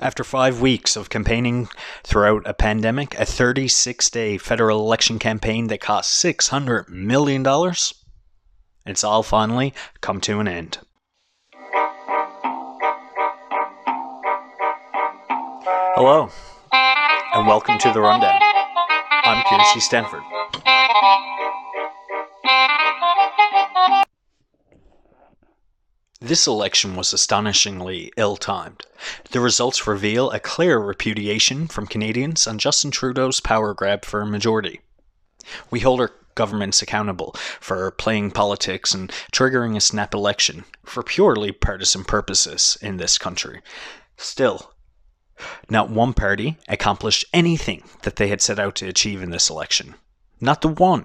After five weeks of campaigning throughout a pandemic, a 36 day federal election campaign that cost $600 million, it's all finally come to an end. Hello, and welcome to The Rundown. I'm Kearney Stanford. This election was astonishingly ill timed. The results reveal a clear repudiation from Canadians on Justin Trudeau's power grab for a majority. We hold our governments accountable for playing politics and triggering a snap election for purely partisan purposes in this country. Still, not one party accomplished anything that they had set out to achieve in this election. Not the one.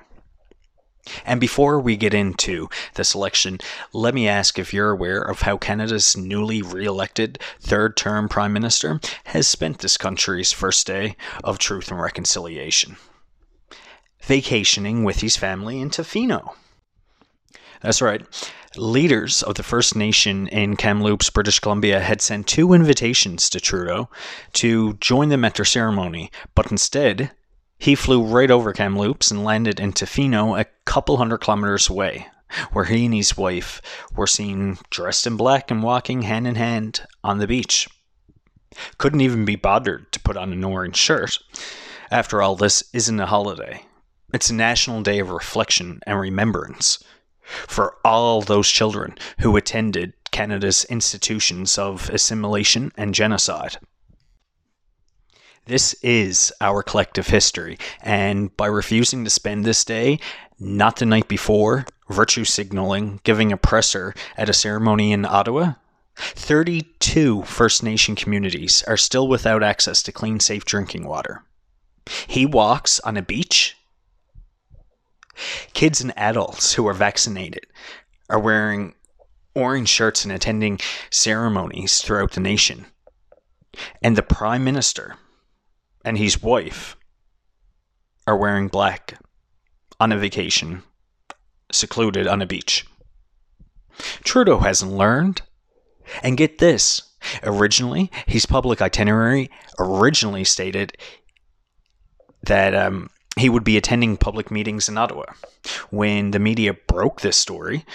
And before we get into this election, let me ask if you're aware of how Canada's newly re elected third term Prime Minister has spent this country's first day of truth and reconciliation. Vacationing with his family in Tofino. That's right. Leaders of the First Nation in Kamloops, British Columbia, had sent two invitations to Trudeau to join them at their ceremony, but instead, he flew right over Kamloops and landed in Tofino, a couple hundred kilometers away, where he and his wife were seen dressed in black and walking hand in hand on the beach. Couldn't even be bothered to put on an orange shirt. After all, this isn't a holiday. It's a national day of reflection and remembrance for all those children who attended Canada's institutions of assimilation and genocide. This is our collective history, and by refusing to spend this day, not the night before, virtue signaling, giving a presser at a ceremony in Ottawa, 32 First Nation communities are still without access to clean, safe drinking water. He walks on a beach. Kids and adults who are vaccinated are wearing orange shirts and attending ceremonies throughout the nation. And the Prime Minister and his wife are wearing black on a vacation, secluded on a beach. Trudeau hasn't learned. And get this originally, his public itinerary originally stated that um, he would be attending public meetings in Ottawa. When the media broke this story,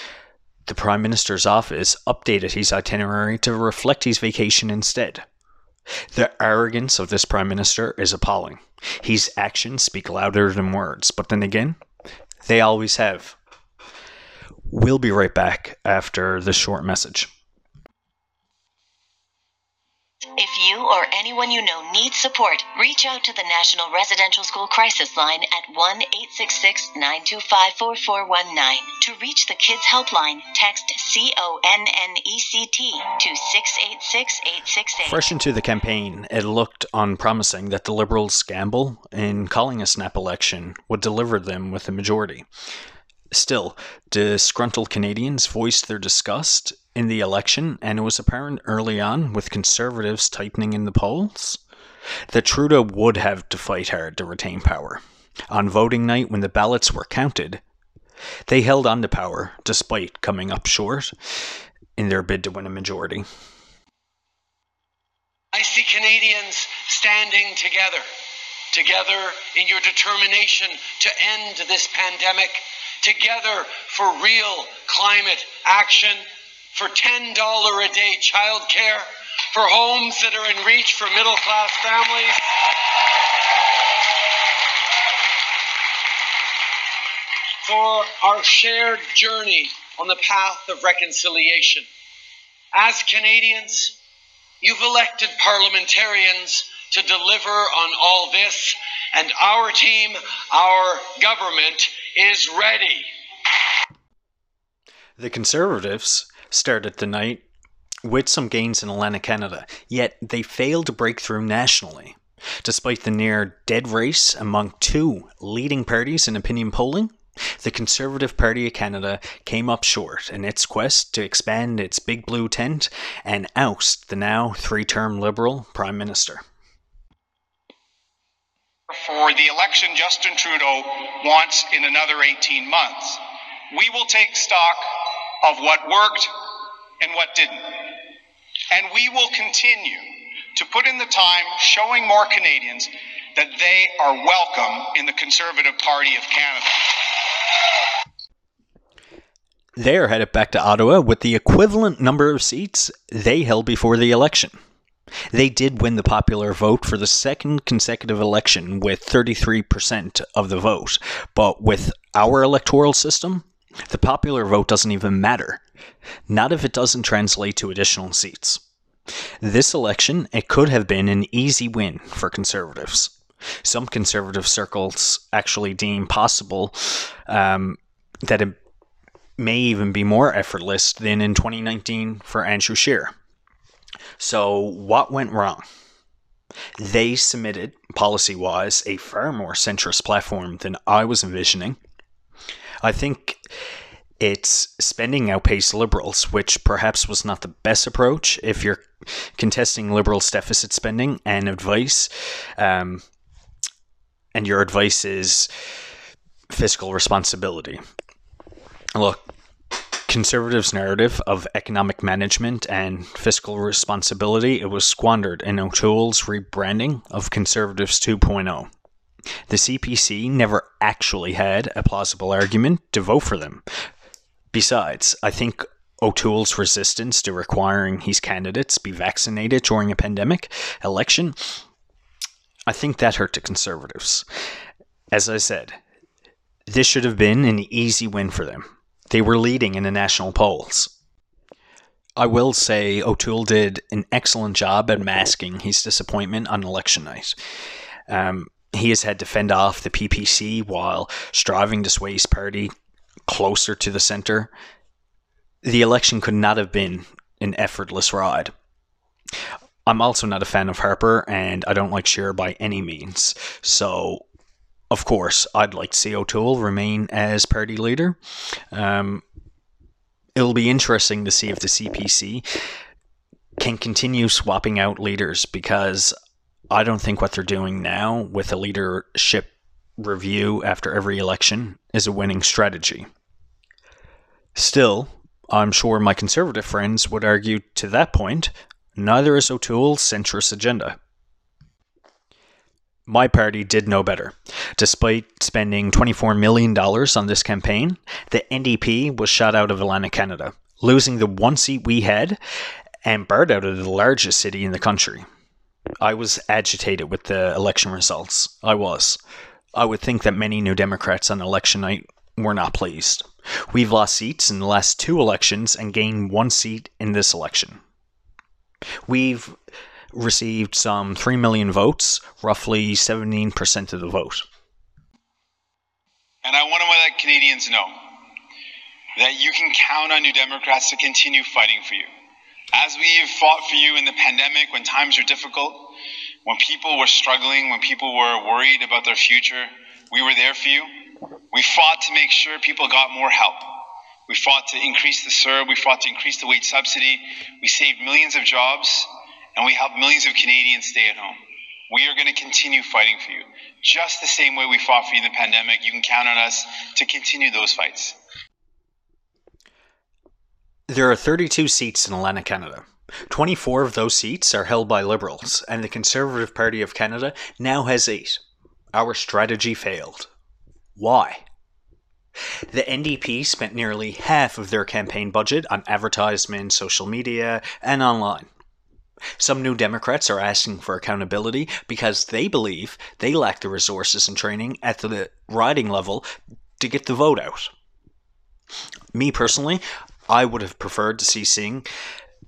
the Prime Minister's office updated his itinerary to reflect his vacation instead. The arrogance of this prime minister is appalling. His actions speak louder than words, but then again, they always have. We'll be right back after this short message. If you or anyone you know needs support, reach out to the National Residential School Crisis Line at 1 866 925 4419. To reach the Kids Helpline, text CONNECT to 686 868. Fresh into the campaign, it looked unpromising that the Liberals' gamble in calling a snap election would deliver them with a majority. Still, disgruntled Canadians voiced their disgust in the election, and it was apparent early on, with Conservatives tightening in the polls, that Trudeau would have to fight hard to retain power. On voting night, when the ballots were counted, they held on to power despite coming up short in their bid to win a majority. I see Canadians standing together, together in your determination to end this pandemic, together for real climate action for $10 a day childcare, for homes that are in reach for middle class families. For our shared journey on the path of reconciliation. As Canadians, you've elected parliamentarians to deliver on all this, and our team, our government, is ready. The Conservatives started the night with some gains in Atlantic Canada, yet they failed to break through nationally. Despite the near dead race among two leading parties in opinion polling, the Conservative Party of Canada came up short in its quest to expand its big blue tent and oust the now three term Liberal Prime Minister. For the election Justin Trudeau wants in another 18 months, we will take stock of what worked and what didn't. And we will continue to put in the time showing more Canadians that they are welcome in the Conservative Party of Canada. They are headed back to Ottawa with the equivalent number of seats they held before the election. They did win the popular vote for the second consecutive election with 33% of the vote, but with our electoral system, the popular vote doesn't even matter. Not if it doesn't translate to additional seats. This election, it could have been an easy win for conservatives. Some conservative circles actually deem possible um, that it may even be more effortless than in 2019 for Andrew Scheer. So, what went wrong? They submitted, policy wise, a far more centrist platform than I was envisioning. I think it's spending outpaced liberals, which perhaps was not the best approach if you're contesting liberals' deficit spending and advice. Um, and your advice is fiscal responsibility. Look, conservatives' narrative of economic management and fiscal responsibility it was squandered in O'Toole's rebranding of Conservatives 2.0. The CPC never actually had a plausible argument to vote for them. Besides, I think O'Toole's resistance to requiring his candidates be vaccinated during a pandemic election I think that hurt the Conservatives. As I said, this should have been an easy win for them. They were leading in the national polls. I will say O'Toole did an excellent job at masking his disappointment on election night. Um, he has had to fend off the PPC while striving to sway his party closer to the center. The election could not have been an effortless ride. I'm also not a fan of Harper, and I don't like Scheer by any means. So, of course, I'd like to see O'Toole remain as party leader. Um, it'll be interesting to see if the CPC can continue swapping out leaders because I don't think what they're doing now with a leadership review after every election is a winning strategy. Still, I'm sure my conservative friends would argue to that point Neither is O'Toole's centrist agenda. My party did no better. Despite spending $24 million on this campaign, the NDP was shot out of Atlantic Canada, losing the one seat we had and barred out of the largest city in the country. I was agitated with the election results. I was. I would think that many New Democrats on election night were not pleased. We've lost seats in the last two elections and gained one seat in this election. We've received some 3 million votes, roughly 17% of the vote. And I want to let Canadians know that you can count on New Democrats to continue fighting for you. As we've fought for you in the pandemic when times were difficult, when people were struggling, when people were worried about their future, we were there for you. We fought to make sure people got more help. We fought to increase the CERB. We fought to increase the wage subsidy. We saved millions of jobs, and we helped millions of Canadians stay at home. We are going to continue fighting for you. Just the same way we fought for you in the pandemic, you can count on us to continue those fights. There are 32 seats in Atlantic Canada. 24 of those seats are held by Liberals, and the Conservative Party of Canada now has eight. Our strategy failed. Why? The NDP spent nearly half of their campaign budget on advertisement, social media, and online. Some New Democrats are asking for accountability because they believe they lack the resources and training at the riding level to get the vote out. Me personally, I would have preferred to see Singh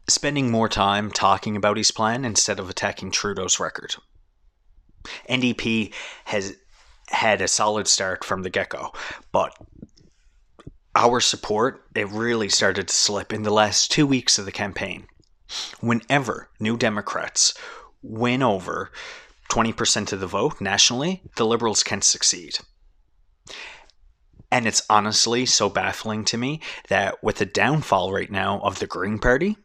spending more time talking about his plan instead of attacking Trudeau's record. NDP has had a solid start from the get go, but our support it really started to slip in the last two weeks of the campaign. Whenever New Democrats win over 20% of the vote nationally, the Liberals can succeed. And it's honestly so baffling to me that with the downfall right now of the Green Party,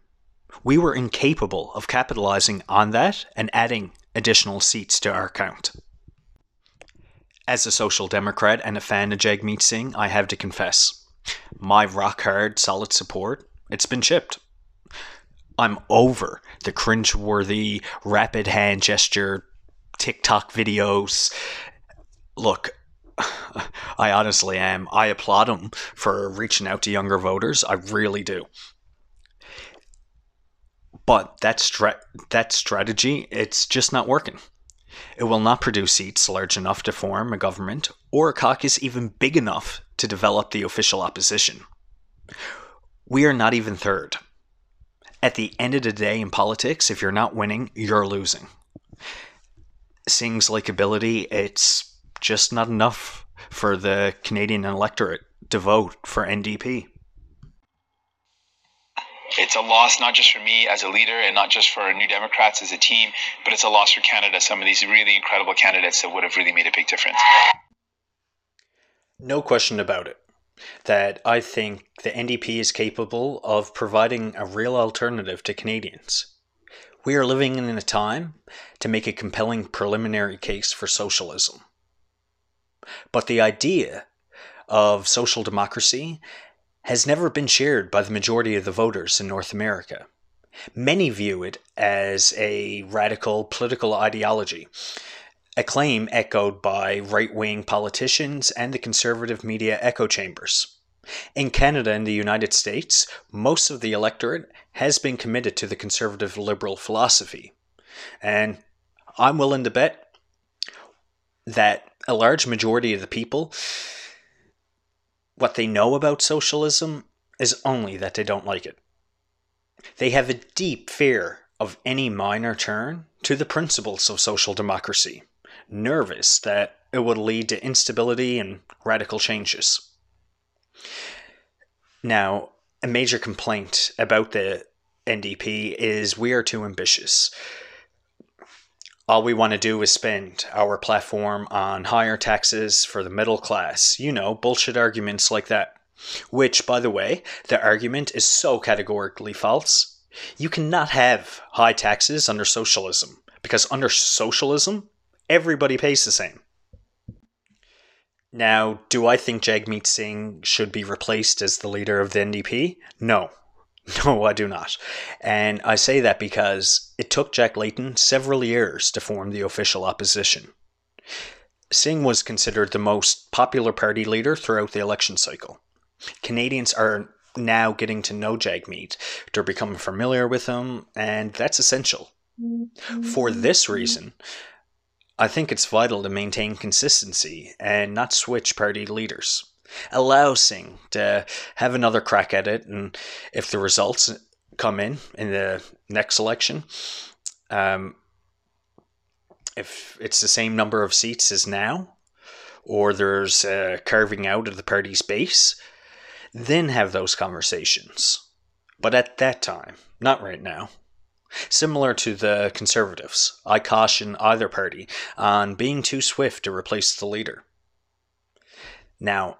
we were incapable of capitalizing on that and adding additional seats to our count. As a social democrat and a fan of Jagmeet Singh, I have to confess, my rock hard, solid support, it's been chipped. I'm over the cringe-worthy, rapid hand gesture TikTok videos. Look, I honestly am. I applaud them for reaching out to younger voters. I really do. But that stra- that strategy, it's just not working. It will not produce seats large enough to form a government or a caucus even big enough to develop the official opposition. We are not even third. At the end of the day in politics, if you're not winning, you're losing. Singh's likability, it's just not enough for the Canadian electorate to vote for NDP. It's a loss not just for me as a leader and not just for New Democrats as a team, but it's a loss for Canada. Some of these really incredible candidates that would have really made a big difference. No question about it that I think the NDP is capable of providing a real alternative to Canadians. We are living in a time to make a compelling preliminary case for socialism. But the idea of social democracy has never been shared by the majority of the voters in North America. Many view it as a radical political ideology, a claim echoed by right wing politicians and the conservative media echo chambers. In Canada and the United States, most of the electorate has been committed to the conservative liberal philosophy. And I'm willing to bet that a large majority of the people what they know about socialism is only that they don't like it. They have a deep fear of any minor turn to the principles of social democracy, nervous that it would lead to instability and radical changes. Now, a major complaint about the NDP is we are too ambitious. All we want to do is spend our platform on higher taxes for the middle class. You know, bullshit arguments like that. Which, by the way, the argument is so categorically false. You cannot have high taxes under socialism, because under socialism, everybody pays the same. Now, do I think Jagmeet Singh should be replaced as the leader of the NDP? No. No, I do not. And I say that because it took Jack Layton several years to form the official opposition. Singh was considered the most popular party leader throughout the election cycle. Canadians are now getting to know Jagmeet, they're becoming familiar with him, and that's essential. For this reason, I think it's vital to maintain consistency and not switch party leaders allow Singh to have another crack at it, and if the results come in in the next election, um, if it's the same number of seats as now, or there's a carving out of the party's base, then have those conversations. But at that time, not right now. Similar to the Conservatives, I caution either party on being too swift to replace the leader. Now,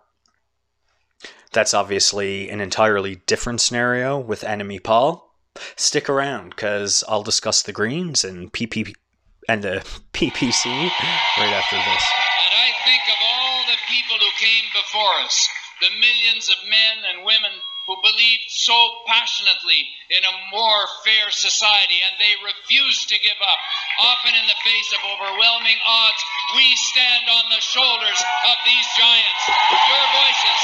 that's obviously an entirely different scenario with Annamie Paul. Stick around because I'll discuss the Greens and PP and the PPC right after this. And I think of all the people who came before us, the millions of men and women who believed so passionately in a more fair society and they refused to give up. Often in the face of overwhelming odds, we stand on the shoulders of these giants. Your voices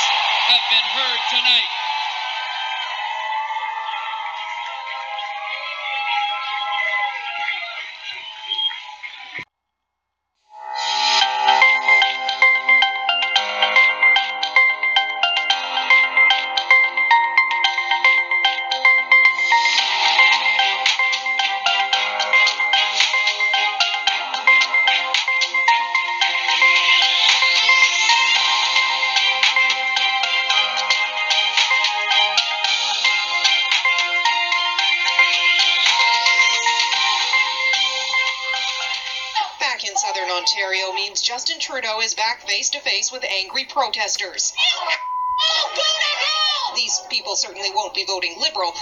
have been heard tonight. Justin Trudeau is back face to face with angry protesters. These people certainly won't be voting Liberal,